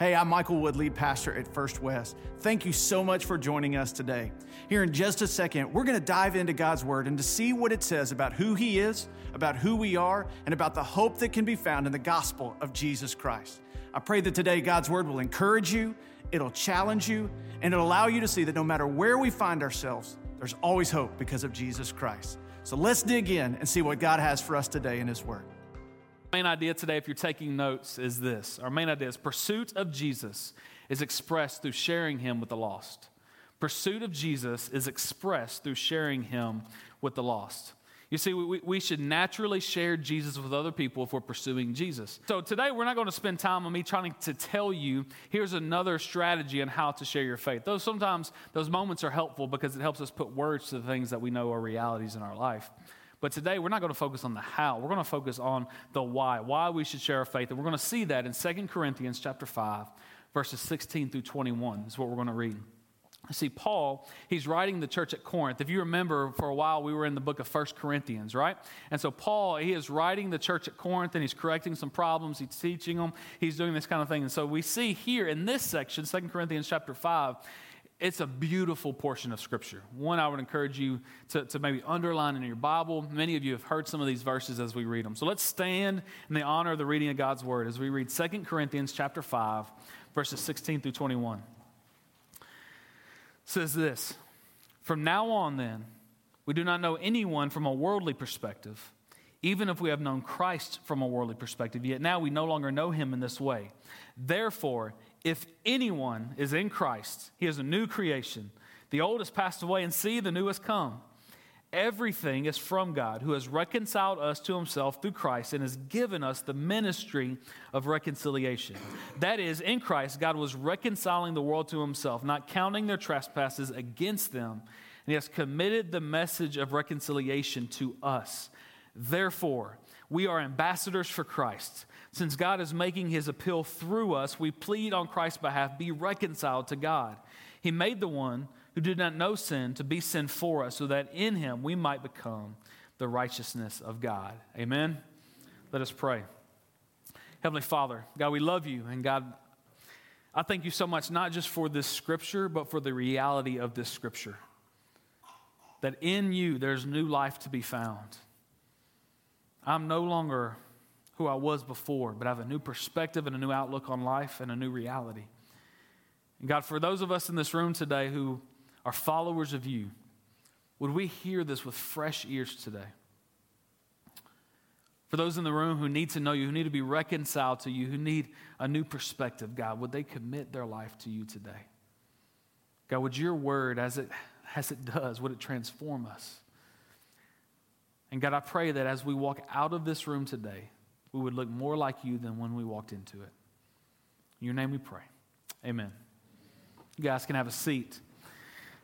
Hey, I'm Michael Wood, lead pastor at First West. Thank you so much for joining us today. Here in just a second, we're going to dive into God's Word and to see what it says about who He is, about who we are, and about the hope that can be found in the gospel of Jesus Christ. I pray that today God's Word will encourage you, it'll challenge you, and it'll allow you to see that no matter where we find ourselves, there's always hope because of Jesus Christ. So let's dig in and see what God has for us today in His Word main idea today, if you're taking notes, is this. Our main idea is pursuit of Jesus is expressed through sharing him with the lost. Pursuit of Jesus is expressed through sharing him with the lost. You see, we, we should naturally share Jesus with other people if we're pursuing Jesus. So today, we're not going to spend time on me trying to tell you, here's another strategy on how to share your faith. Though sometimes those moments are helpful because it helps us put words to the things that we know are realities in our life. But today we're not going to focus on the how. We're going to focus on the why, why we should share our faith. And we're going to see that in 2 Corinthians chapter 5, verses 16 through 21 is what we're going to read. See, Paul, he's writing the church at Corinth. If you remember, for a while we were in the book of First Corinthians, right? And so Paul, he is writing the church at Corinth and he's correcting some problems. He's teaching them. He's doing this kind of thing. And so we see here in this section, 2 Corinthians chapter 5, it's a beautiful portion of Scripture. One, I would encourage you to, to maybe underline in your Bible. Many of you have heard some of these verses as we read them. So let's stand in the honor of the reading of God's Word as we read 2 Corinthians chapter 5, verses 16 through 21. It says this From now on, then, we do not know anyone from a worldly perspective, even if we have known Christ from a worldly perspective, yet now we no longer know him in this way. Therefore, if anyone is in Christ, he is a new creation. The old has passed away, and see, the new has come. Everything is from God, who has reconciled us to himself through Christ and has given us the ministry of reconciliation. That is, in Christ, God was reconciling the world to himself, not counting their trespasses against them, and he has committed the message of reconciliation to us. Therefore, we are ambassadors for Christ. Since God is making his appeal through us, we plead on Christ's behalf be reconciled to God. He made the one who did not know sin to be sin for us, so that in him we might become the righteousness of God. Amen. Let us pray. Heavenly Father, God, we love you. And God, I thank you so much, not just for this scripture, but for the reality of this scripture. That in you there's new life to be found. I'm no longer who I was before, but I have a new perspective and a new outlook on life and a new reality. And God, for those of us in this room today who are followers of you, would we hear this with fresh ears today? For those in the room who need to know you, who need to be reconciled to you, who need a new perspective, God, would they commit their life to you today? God, would your word, as it, as it does, would it transform us? And God, I pray that as we walk out of this room today, we would look more like you than when we walked into it. In your name we pray. Amen. You guys can have a seat.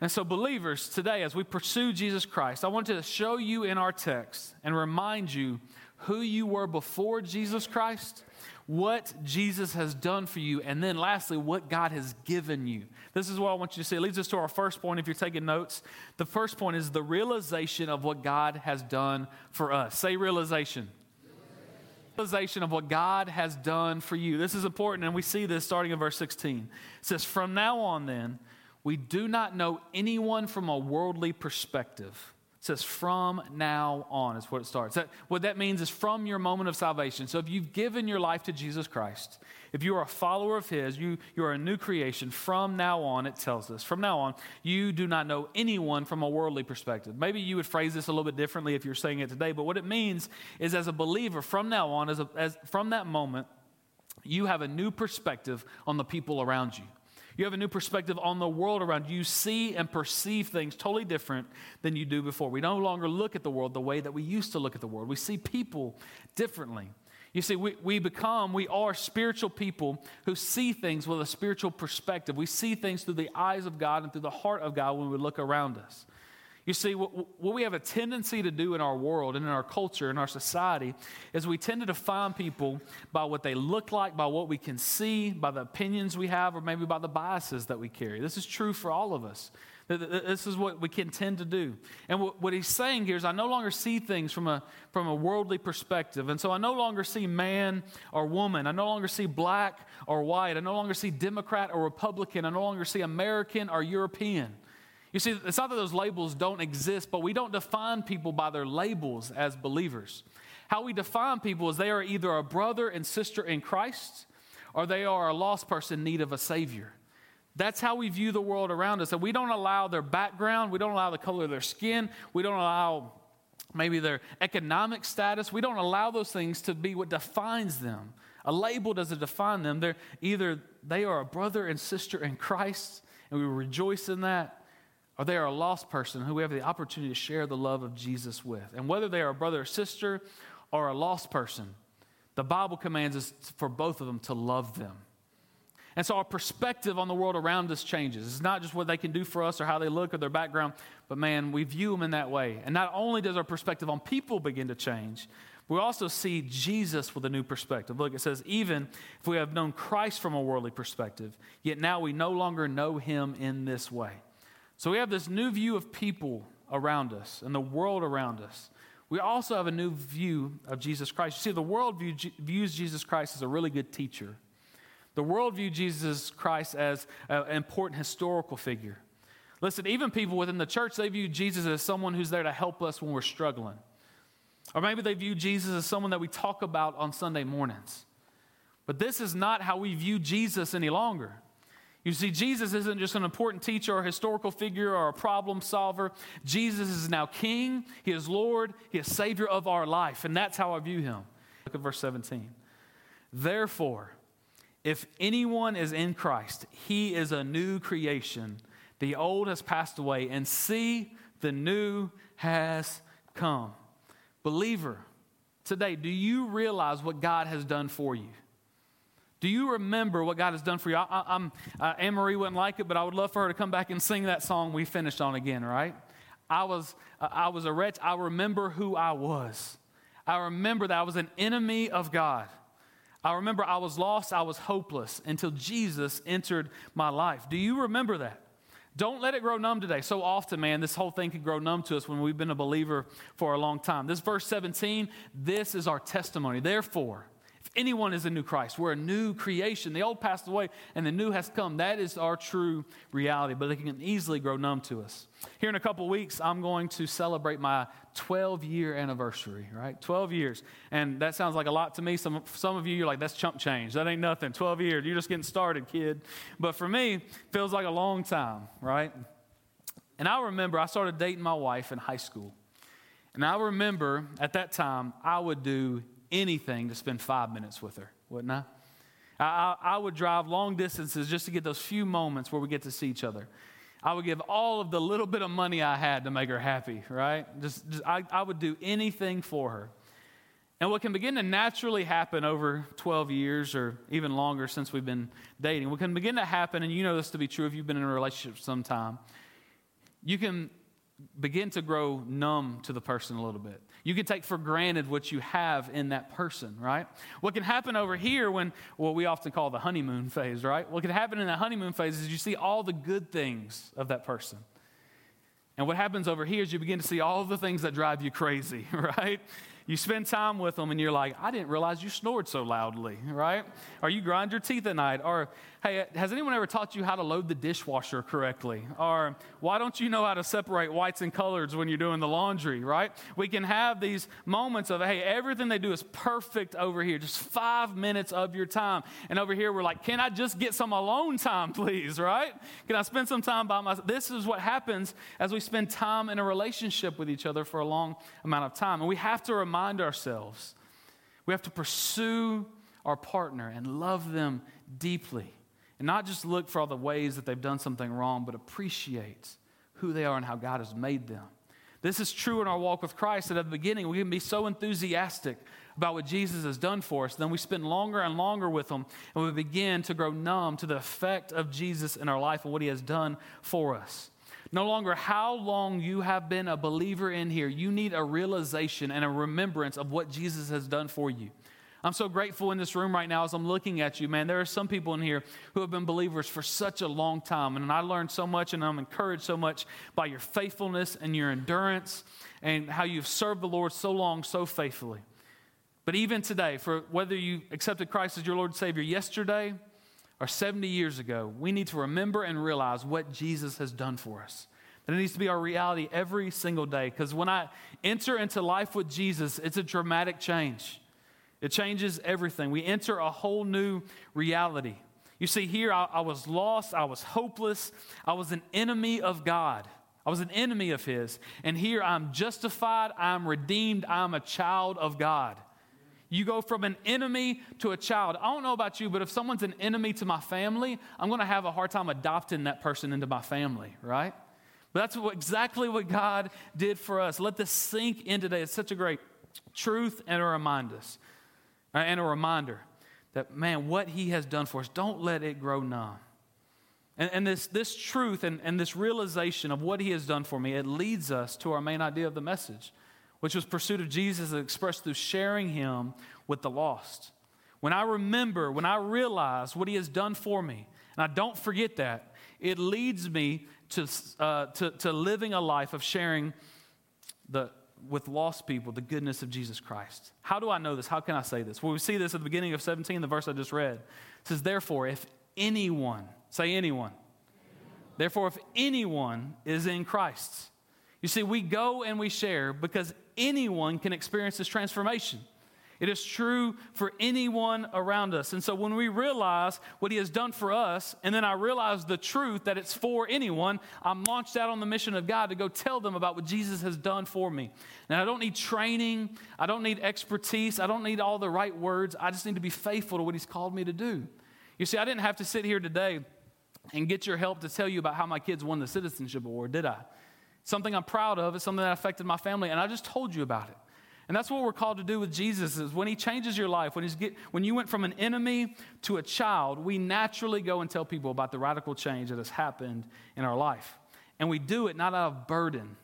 And so, believers, today, as we pursue Jesus Christ, I want to show you in our text and remind you who you were before Jesus Christ, what Jesus has done for you, and then lastly, what God has given you. This is what I want you to see. It leads us to our first point if you're taking notes. The first point is the realization of what God has done for us. Say realization realization of what God has done for you. This is important, and we see this starting in verse 16. It says, From now on, then, we do not know anyone from a worldly perspective. Says, From now on is what it starts. That, what that means is from your moment of salvation. So if you've given your life to Jesus Christ, if you are a follower of His, you, you are a new creation. From now on, it tells us, from now on, you do not know anyone from a worldly perspective. Maybe you would phrase this a little bit differently if you're saying it today, but what it means is as a believer, from now on, as, a, as from that moment, you have a new perspective on the people around you. You have a new perspective on the world around you. You see and perceive things totally different than you do before. We no longer look at the world the way that we used to look at the world. We see people differently. You see, we, we become, we are spiritual people who see things with a spiritual perspective. We see things through the eyes of God and through the heart of God when we look around us. You see, what, what we have a tendency to do in our world and in our culture, in our society, is we tend to define people by what they look like, by what we can see, by the opinions we have, or maybe by the biases that we carry. This is true for all of us. This is what we can tend to do. And what he's saying here is I no longer see things from a, from a worldly perspective. And so I no longer see man or woman. I no longer see black or white. I no longer see Democrat or Republican. I no longer see American or European. You see, it's not that those labels don't exist, but we don't define people by their labels as believers. How we define people is they are either a brother and sister in Christ or they are a lost person in need of a Savior. That's how we view the world around us. And we don't allow their background, we don't allow the color of their skin, we don't allow maybe their economic status, we don't allow those things to be what defines them. A label doesn't define them. They're either they are a brother and sister in Christ, and we rejoice in that, or they are a lost person who we have the opportunity to share the love of Jesus with. And whether they are a brother or sister or a lost person, the Bible commands us for both of them to love them. And so our perspective on the world around us changes. It's not just what they can do for us or how they look or their background, but man, we view them in that way. And not only does our perspective on people begin to change, we also see Jesus with a new perspective. Look, it says, even if we have known Christ from a worldly perspective, yet now we no longer know him in this way. So we have this new view of people around us and the world around us. We also have a new view of Jesus Christ. You see, the world view, views Jesus Christ as a really good teacher. The world viewed Jesus Christ as an important historical figure. Listen, even people within the church, they view Jesus as someone who's there to help us when we're struggling. Or maybe they view Jesus as someone that we talk about on Sunday mornings. But this is not how we view Jesus any longer. You see, Jesus isn't just an important teacher or historical figure or a problem solver. Jesus is now King, He is Lord, He is Savior of our life, and that's how I view Him. Look at verse 17. Therefore, if anyone is in Christ, he is a new creation. The old has passed away, and see, the new has come. Believer, today, do you realize what God has done for you? Do you remember what God has done for you? I, am uh, Anne Marie wouldn't like it, but I would love for her to come back and sing that song we finished on again, right? I was, uh, I was a wretch. I remember who I was. I remember that I was an enemy of God. I remember I was lost, I was hopeless until Jesus entered my life. Do you remember that? Don't let it grow numb today. So often, man, this whole thing can grow numb to us when we've been a believer for a long time. This verse 17, this is our testimony. Therefore, anyone is a new Christ. We're a new creation. The old passed away and the new has come. That is our true reality, but it can easily grow numb to us. Here in a couple weeks, I'm going to celebrate my 12 year anniversary, right? 12 years. And that sounds like a lot to me. Some, some of you, you're like, that's chump change. That ain't nothing. 12 years. You're just getting started, kid. But for me, feels like a long time, right? And I remember I started dating my wife in high school. And I remember at that time, I would do anything to spend five minutes with her, wouldn't I? I, I would drive long distances just to get those few moments where we get to see each other. I would give all of the little bit of money I had to make her happy, right? Just, just I, I would do anything for her. And what can begin to naturally happen over 12 years or even longer since we've been dating, what can begin to happen, and you know this to be true if you've been in a relationship some time, you can begin to grow numb to the person a little bit. You can take for granted what you have in that person, right? What can happen over here when, what we often call the honeymoon phase, right? What can happen in the honeymoon phase is you see all the good things of that person. And what happens over here is you begin to see all the things that drive you crazy, right? You spend time with them and you're like, I didn't realize you snored so loudly, right? Or you grind your teeth at night. Or, hey, has anyone ever taught you how to load the dishwasher correctly? Or, why don't you know how to separate whites and colors when you're doing the laundry, right? We can have these moments of, hey, everything they do is perfect over here, just five minutes of your time. And over here, we're like, can I just get some alone time, please, right? Can I spend some time by myself? This is what happens as we spend time in a relationship with each other for a long amount of time. And we have to remind remind ourselves we have to pursue our partner and love them deeply. And not just look for all the ways that they've done something wrong, but appreciate who they are and how God has made them. This is true in our walk with Christ that at the beginning we can be so enthusiastic about what Jesus has done for us. Then we spend longer and longer with Him, and we begin to grow numb to the effect of Jesus in our life and what He has done for us. No longer how long you have been a believer in here. You need a realization and a remembrance of what Jesus has done for you. I'm so grateful in this room right now as I'm looking at you, man. There are some people in here who have been believers for such a long time. And I learned so much and I'm encouraged so much by your faithfulness and your endurance and how you've served the Lord so long, so faithfully. But even today, for whether you accepted Christ as your Lord and Savior yesterday or 70 years ago, we need to remember and realize what Jesus has done for us. That it needs to be our reality every single day. Because when I enter into life with Jesus, it's a dramatic change. It changes everything. We enter a whole new reality. You see, here I, I, was lost, I was hopeless, I was an enemy of God. I was an enemy of His. And here I'm justified, I'm redeemed, I'm a child of God. You go from an enemy to a child. I don't know about you, but if someone's an enemy to my family, I'm going to have a hard time adopting that person into my family, right? But that's what, exactly what God did for us. Let this sink in today. It's such a great truth and a reminder. Uh, and a reminder that, man, what He has done for us, don't let it grow numb. And, and this, this truth and, and this realization of what He has done for me, it leads us to our main idea of the message, which was pursuit of Jesus expressed through sharing Him with the lost. When I remember, when I realize what He has done for me, and I don't forget that, it leads me to, uh, to, to living a life of sharing the, with lost people the goodness of Jesus Christ. How do I know this? How can I say this? Well, we see this at the beginning of 17, the verse I just read. It says, Therefore, if anyone, say anyone, therefore, if anyone is in Christ, you see, we go and we share because anyone can experience this transformation. It is true for anyone around us. And so when we realize what He has done for us, and then I realize the truth that it's for anyone, I'm launched out on the mission of God to go tell them about what Jesus has done for me. And I don't need training, I don't need expertise, I don't need all the right words. I just need to be faithful to what He's called me to do. You see, I didn't have to sit here today and get your help to tell you about how my kids won the citizenship award, did I? Something I'm proud of, it's something that affected my family, and I just told you about it. And that's what we're called to do with Jesus is when he changes your life, when, he's get, when you went from an enemy to a child, we naturally go and tell people about the radical change that has happened in our life. And we do it not out of burden,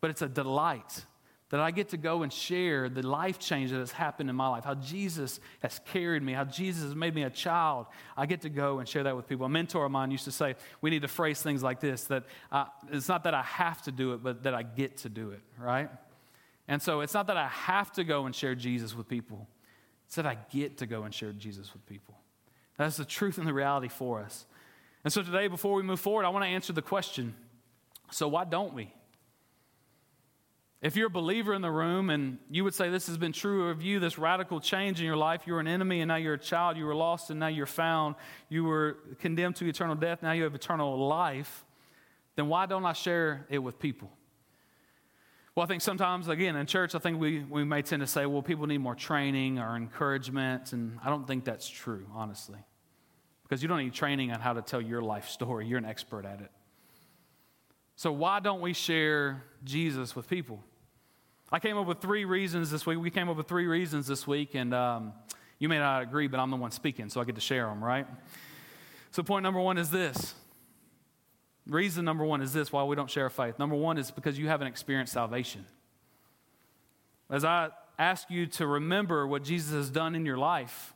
but it's a delight that I get to go and share the life change that has happened in my life, how Jesus has carried me, how Jesus has made me a child. I get to go and share that with people. A mentor of mine used to say, we need to phrase things like this that I, it's not that I have to do it, but that I get to do it, right? And so it's not that I have to go and share Jesus with people, it's that I get to go and share Jesus with people. That's the truth and the reality for us. And so today, before we move forward, I want to answer the question so why don't we? If you're a believer in the room and you would say this has been true of you, this radical change in your life, you were an enemy and now you're a child, you were lost and now you're found, you were condemned to eternal death, now you have eternal life, then why don't I share it with people? Well, I think sometimes, again, in church, I think we, we may tend to say, well, people need more training or encouragement. And I don't think that's true, honestly. Because you don't need training on how to tell your life story, you're an expert at it. So, why don't we share Jesus with people? I came up with three reasons this week. We came up with three reasons this week, and um, you may not agree, but I'm the one speaking, so I get to share them, right? So, point number one is this Reason number one is this why we don't share faith. Number one is because you haven't experienced salvation. As I ask you to remember what Jesus has done in your life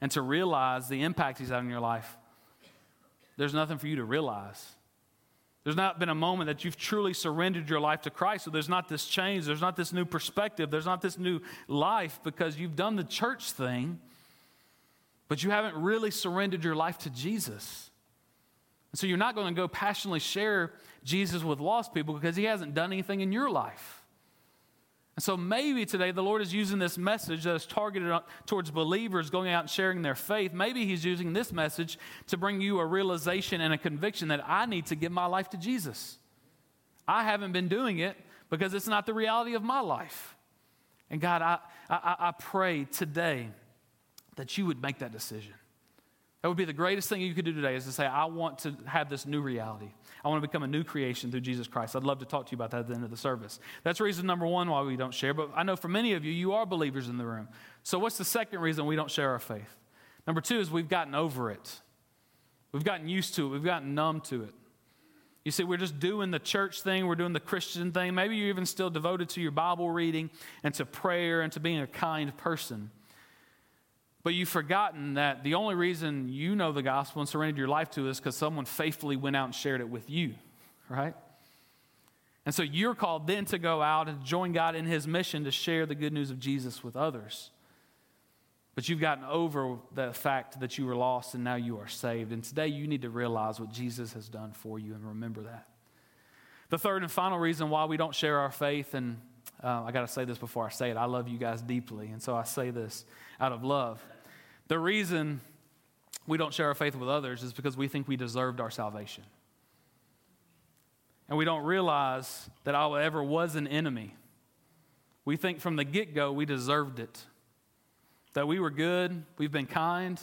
and to realize the impact he's had in your life, there's nothing for you to realize. There's not been a moment that you've truly surrendered your life to Christ. So there's not this change. There's not this new perspective. There's not this new life because you've done the church thing, but you haven't really surrendered your life to Jesus. And so you're not going to go passionately share Jesus with lost people because he hasn't done anything in your life. And so maybe today the Lord is using this message that is targeted towards believers going out and sharing their faith. Maybe He's using this message to bring you a realization and a conviction that I need to give my life to Jesus. I haven't been doing it because it's not the reality of my life. And God, I, I, I pray today that you would make that decision. That would be the greatest thing you could do today is to say, I want to have this new reality. I want to become a new creation through Jesus Christ. I'd love to talk to you about that at the end of the service. That's reason number one why we don't share. But I know for many of you, you are believers in the room. So, what's the second reason we don't share our faith? Number two is we've gotten over it. We've gotten used to it. We've gotten numb to it. You see, we're just doing the church thing, we're doing the Christian thing. Maybe you're even still devoted to your Bible reading and to prayer and to being a kind person. But you've forgotten that the only reason you know the gospel and surrendered your life to is because someone faithfully went out and shared it with you, right? And so you're called then to go out and join God in his mission to share the good news of Jesus with others. But you've gotten over the fact that you were lost and now you are saved. And today you need to realize what Jesus has done for you and remember that. The third and final reason why we don't share our faith, and uh, I got to say this before I say it I love you guys deeply. And so I say this out of love. The reason we don't share our faith with others is because we think we deserved our salvation. And we don't realize that I ever was an enemy. We think from the get go we deserved it. That we were good, we've been kind,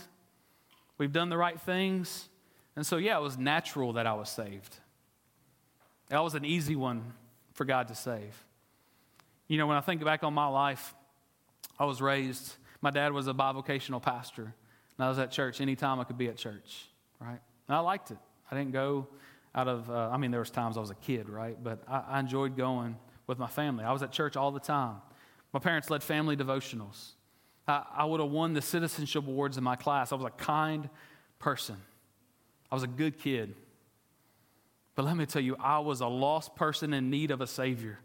we've done the right things. And so, yeah, it was natural that I was saved. That was an easy one for God to save. You know, when I think back on my life, I was raised my dad was a bivocational pastor, and I was at church anytime I could be at church, right? And I liked it. I didn't go out of, uh, I mean, there was times I was a kid, right? But I, I enjoyed going with my family. I was at church all the time. My parents led family devotionals. I, I would have won the citizenship awards in my class. I was a kind person. I was a good kid. But let me tell you, I was a lost person in need of a Savior.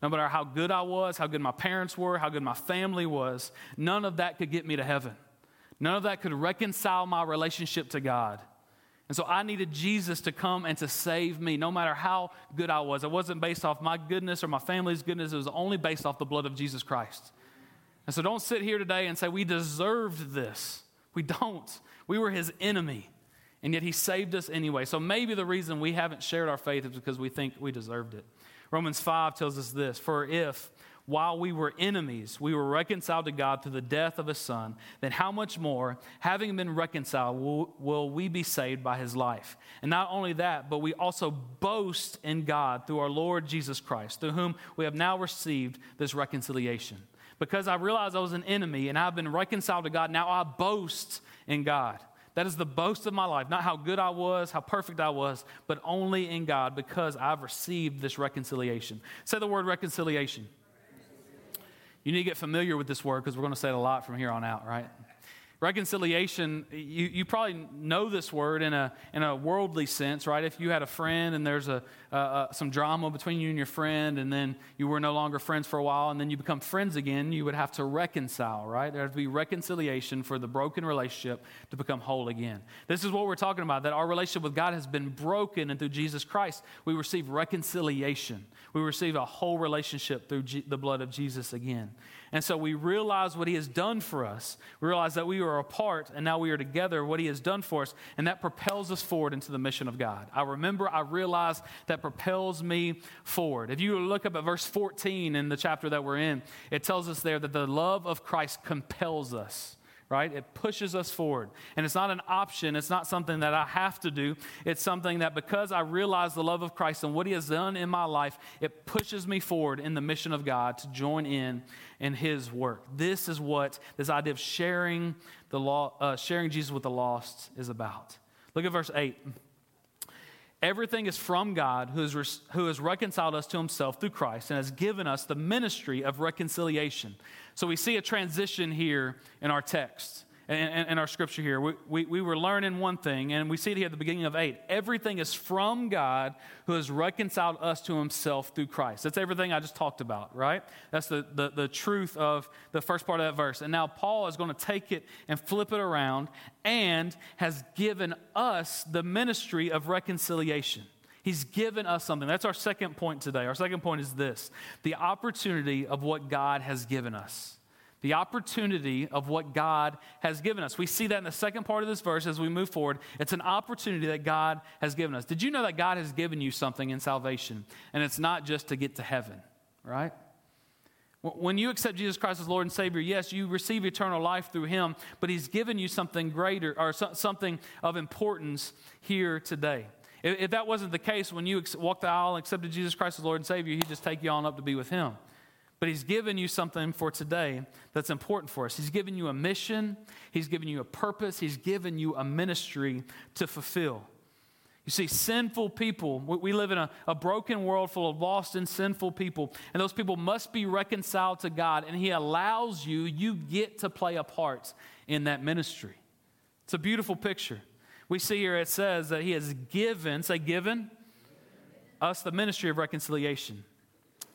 No matter how good I was, how good my parents were, how good my family was, none of that could get me to heaven. None of that could reconcile my relationship to God. And so I needed Jesus to come and to save me, no matter how good I was. It wasn't based off my goodness or my family's goodness, it was only based off the blood of Jesus Christ. And so don't sit here today and say, we deserved this. We don't. We were his enemy, and yet he saved us anyway. So maybe the reason we haven't shared our faith is because we think we deserved it. Romans 5 tells us this For if, while we were enemies, we were reconciled to God through the death of his Son, then how much more, having been reconciled, will, will, we be saved by his life? And not only that, but we also boast in God through our Lord Jesus Christ, through whom we have now received this reconciliation. Because I realized I was an enemy and I've been reconciled to God, now I boast in God. That is the boast of my life. Not how good I was, how perfect I was, but only in God because I've received this reconciliation. Say the word reconciliation. You need to get familiar with this word because we're going to say it a lot from here on out, right? Reconciliation, you, you probably know this word in a, in a worldly sense, right? If you had a friend and there's a, some drama between you and your friend, and then you were no longer friends for a while, and then you become friends again, you would have to reconcile, right? There has to be reconciliation for the broken relationship to become whole again. This is what we're talking about that our relationship with God has been broken, and through Jesus Christ, we receive reconciliation. We receive a whole relationship through G- the blood of Jesus again. And so we realize what he has done for us. We realize that we were apart and now we are together, what he has done for us, and that propels us forward into the mission of God. I remember, I realize that propels me forward. If you look up at verse 14 in the chapter that we're in, it tells us there that the love of Christ compels us right? It pushes us forward. And it's not an option, it's not something that I have to do. It's something that because I realize the love of Christ and what He has done in my life, it pushes me forward in the mission of God to join in in His work. This is what this idea of sharing the law, uh, sharing Jesus with the lost is about. Look at verse 8. Everything is from God who has, who has reconciled us to himself through Christ and has given us the ministry of reconciliation. So we see a transition here in our text in, in our scripture here. We, we, we, were learning one thing, and we see it here at the beginning of 8. Everything is from God who has reconciled us to himself through Christ. That's everything I just talked about, right? That's the, the, the truth of the first part of that verse. And now Paul is going to take it and flip it around and has given us the ministry of reconciliation. He's given us something. That's our second point today. Our second point is this the opportunity of what God has given us the opportunity of what God has given us. We see that in the second part of this verse as we move forward. It's an opportunity that God has given us. Did you know that God has given you something in salvation? And it's not just to get to heaven, right? When you accept Jesus Christ as Lord and Savior, yes, you receive eternal life through Him, but He's given you something greater or something of importance here today. If that wasn't the case, when you walked the aisle and accepted Jesus Christ as Lord and Savior, He'd just take you on up to be with Him. But He's given you something for today that's important for us. He's given you a mission, He's given you a purpose, He's given you a ministry to fulfill. You see, sinful people, we live in a, a, broken world full of lost and sinful people, and those people must be reconciled to God, and He allows you, you get to play a part in that ministry. It's a beautiful picture. We see here it says that He has given, say, given us the ministry of reconciliation.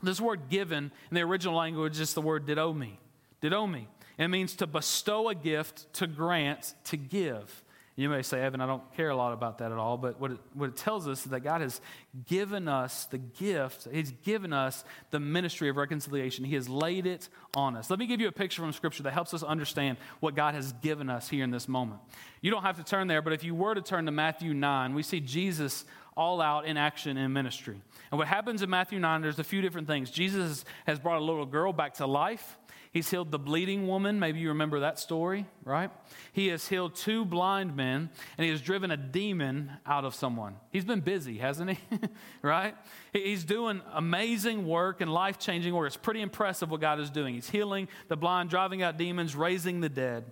This word given in the original language is the word didomi. Didomi. It means to bestow a gift, to grant, to give. You may say, Evan, I don't care a lot about that at all, but what it, what it tells us is that God has given us the gift, He's given us the ministry of reconciliation. He has laid it on us. Let me give you a picture from Scripture that helps us understand what God has given us here in this moment. You don't have to turn there, but if you were to turn to Matthew 9, we see Jesus all out in action in ministry. And what happens in Matthew 9, there's a few different things. Jesus has brought a little girl back to life. He's healed the bleeding woman. Maybe you remember that story, right? He has healed two blind men, and he has driven a demon out of someone. He's been busy, hasn't he? right? He's doing amazing work and life changing work. It's pretty impressive what God is doing. He's healing the blind, driving out demons, raising the dead.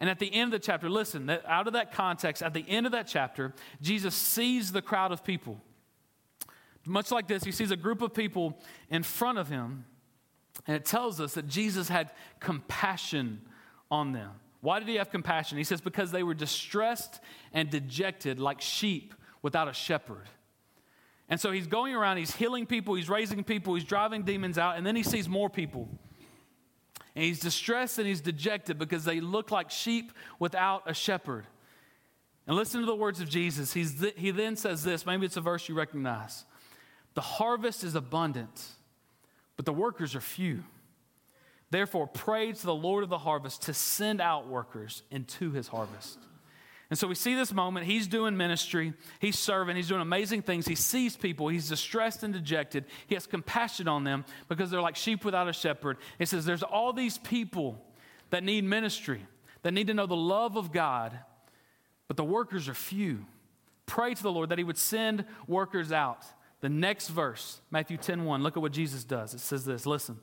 And at the end of the chapter, listen, out of that context, at the end of that chapter, Jesus sees the crowd of people. Much like this, he sees a group of people in front of him and it tells us that Jesus had compassion on them. Why did he have compassion? He says, because they were distressed and dejected like sheep without a shepherd. And so he's going around, he's healing people, he's raising people, he's driving demons out, and then he sees more people. And he's distressed and he's dejected because they look like sheep without a shepherd. And listen to the words of Jesus. He's th- he then says this maybe it's a verse you recognize The harvest is abundant but the workers are few. Therefore, pray to the Lord of the harvest to send out workers into his harvest. And so we see this moment. He's doing ministry, he's serving, he's doing amazing things. He sees people, he's distressed and dejected. He has compassion on them because they're like sheep without a shepherd. He says, There's all these people that need ministry, that need to know the love of God, but the workers are few. Pray to the Lord that he would send workers out. The next verse, Matthew 10 1, look at what Jesus does. It says this listen,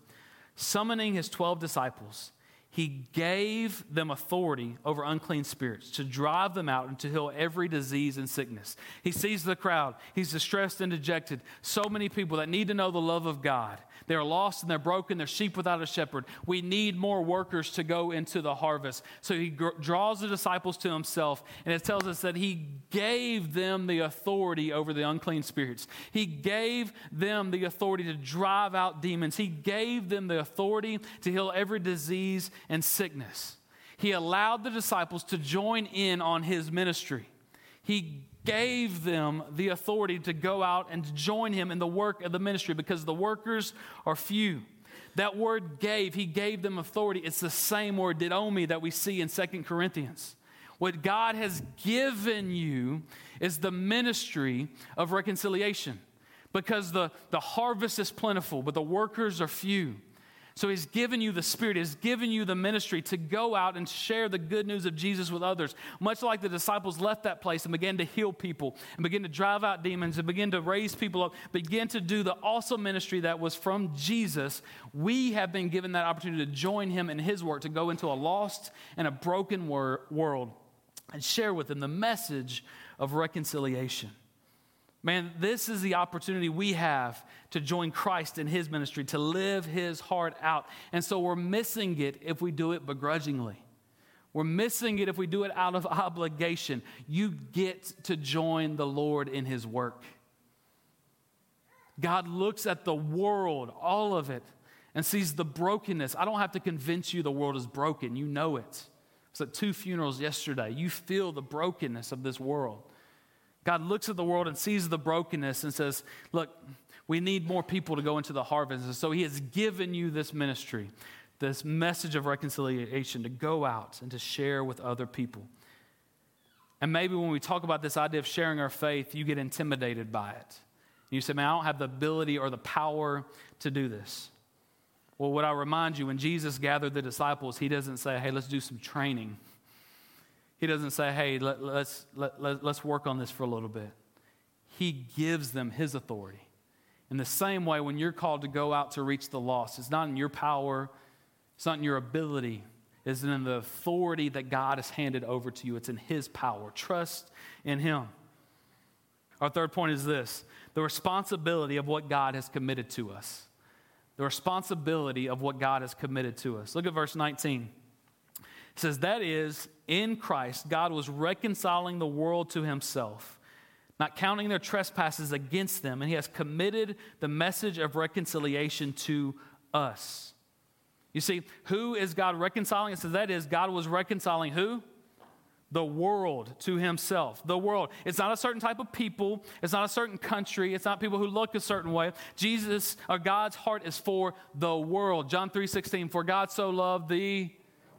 summoning his 12 disciples, he gave them authority over unclean spirits to drive them out and to heal every disease and sickness. He sees the crowd. He's distressed and dejected. So many people that need to know the love of God. They're lost and they're broken. They're sheep without a shepherd. We need more workers to go into the harvest. So he gr- draws the disciples to himself, and it tells us that he gave them the authority over the unclean spirits. He gave them the authority to drive out demons. He gave them the authority to heal every disease and sickness. He allowed the disciples to join in on his ministry. He gave them the authority to go out and join him in the work of the ministry because the workers are few. That word gave, he gave them authority. It's the same word, didomi, that we see in Second Corinthians. What God has given you is the ministry of reconciliation because the, the harvest is plentiful, but the workers are few. So he's given you the Spirit, he's given you the ministry to go out and share the good news of Jesus with others. Much like the disciples left that place and began to heal people and begin to drive out demons and begin to raise people up, begin to do the awesome ministry that was from Jesus, we have been given that opportunity to join him in his work to go into a lost and a broken wor- world and share with them the message of reconciliation. Man, this is the opportunity we have to join Christ in his ministry, to live his heart out. And so we're missing it if we do it begrudgingly. We're missing it if we do it out of obligation. You get to join the Lord in his work. God looks at the world, all of it, and sees the brokenness. I don't have to convince you the world is broken. You know it. I was at two funerals yesterday. You feel the brokenness of this world. God looks at the world and sees the brokenness and says, Look, we need more people to go into the harvest. And so He has given you this ministry, this message of reconciliation to go out and to share with other people. And maybe when we talk about this idea of sharing our faith, you get intimidated by it. You say, Man, I don't have the ability or the power to do this. Well, what I remind you, when Jesus gathered the disciples, He doesn't say, Hey, let's do some training. He doesn't say, hey, let, let's, let, let, let's work on this for a little bit. He gives them his authority. In the same way, when you're called to go out to reach the lost, it's not in your power, it's not in your ability, it's in the authority that God has handed over to you. It's in his power. Trust in him. Our third point is this the responsibility of what God has committed to us. The responsibility of what God has committed to us. Look at verse 19. It says, That is, in Christ, God was reconciling the world to himself, not counting their trespasses against them, and he has committed the message of reconciliation to us. You see, who is God reconciling? Says that is, God was reconciling who? the world to himself. The world. It's not a certain type of people. It's not a certain country. It's not people who look a certain way. Jesus or God's heart is for the world. John 3:16, for God so loved the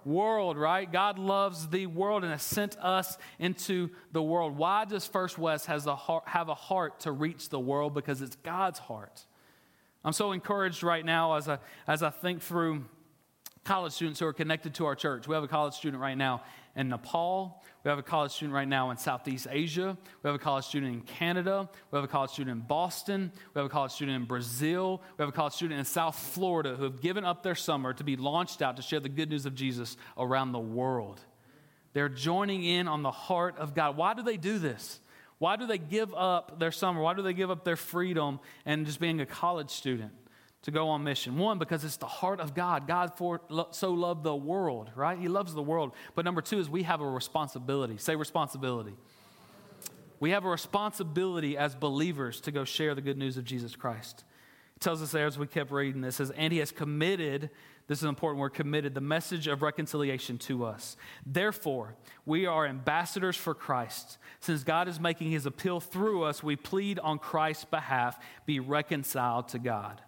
world, right? God loves the world and has sent us into the world. Why does First West has a heart, have a heart to reach the world? Because it's God's heart. I'm so encouraged right now as I, as I think through college students who are connected to our church. We have a college student right now in Nepal. We have a college student right now in Southeast Asia. We have a college student in Canada. We have a college student in Boston. We have a college student in Brazil. We have a college student in South Florida who have given up their summer to be launched out to share the good news of Jesus around the world. They're joining in on the heart of God. Why do they do this? Why do they give up their summer? Why do they give up their freedom and just being a college student? To go on mission. One, because it's the heart of God. God for, so loved the world, right? He loves the world. But number two is we have a responsibility. Say responsibility. We have a responsibility as believers to go share the good news of Jesus Christ. It tells us there as we kept reading this, says, and he has committed, this is important, we're committed, the message of reconciliation to us. Therefore, we are ambassadors for Christ. Since God is making his appeal through us, we plead on Christ's behalf, be reconciled to God.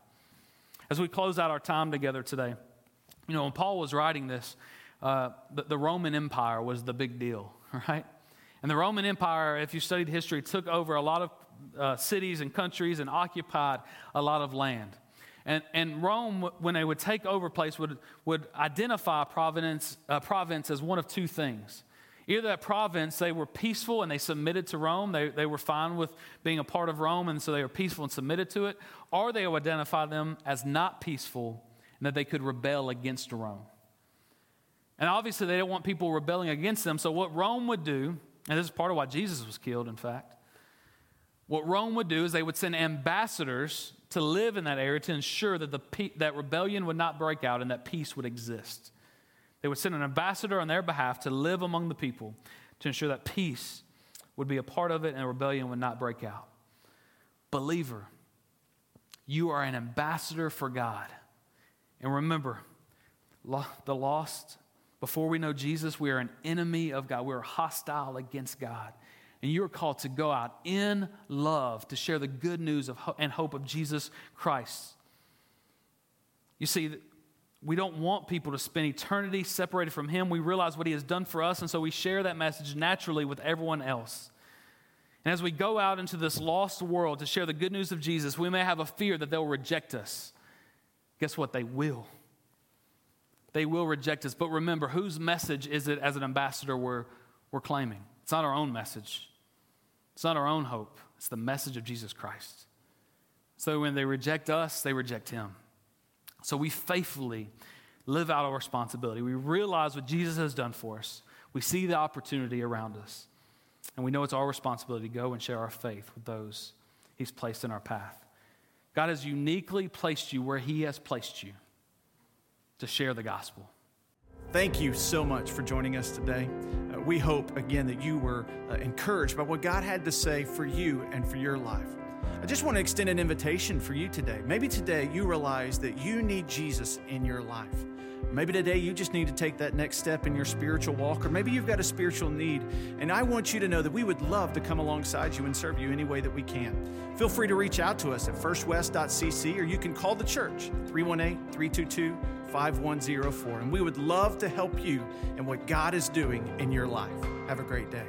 As we close out our time together today, you know, when Paul was writing this, uh, the, the Roman Empire was the big deal, right? And the Roman Empire, if you studied history, took over a lot of uh, cities and countries and occupied a lot of land. And, and Rome, when they would take over a place, would, would identify province, uh, province as one of two things. Either that province, they were peaceful and they submitted to Rome, they, they were fine with being a part of Rome, and so they were peaceful and submitted to it, or they would identify them as not peaceful and that they could rebel against Rome. And obviously, they don't want people rebelling against them, so what Rome would do, and this is part of why Jesus was killed, in fact, what Rome would do is they would send ambassadors to live in that area to ensure that, the, that rebellion would not break out and that peace would exist. They would send an ambassador on their behalf to live among the people to ensure that peace would be a part of it and rebellion would not break out. Believer, you are an ambassador for God. And remember, the lost, before we know Jesus, we are an enemy of God. We are hostile against God. And you are called to go out in love to share the good news of and hope of Jesus Christ. You see, we don't want people to spend eternity separated from Him. We realize what He has done for us, and so we share that message naturally with everyone else. And as we go out into this lost world to share the good news of Jesus, we may have a fear that they'll reject us. Guess what? They will. They will reject us. But remember, whose message is it as an ambassador we're, we're claiming? It's not our own message, it's not our own hope. It's the message of Jesus Christ. So when they reject us, they reject Him. So we faithfully live out our responsibility. We realize what Jesus has done for us. We see the opportunity around us. And we know it's our responsibility to go and share our faith with those He's placed in our path. God has uniquely placed you where He has placed you to share the gospel. Thank you so much for joining us today. Uh, we hope, again, that you were uh, encouraged by what God had to say for you and for your life. I just want to extend an invitation for you today. Maybe today you realize that you need Jesus in your life. Maybe today you just need to take that next step in your spiritual walk, or maybe you've got a spiritual need. And I want you to know that we would love to come alongside you and serve you any way that we can. Feel free to reach out to us at firstwest.cc, or you can call the church 318 322 5104. And we would love to help you in what God is doing in your life. Have a great day.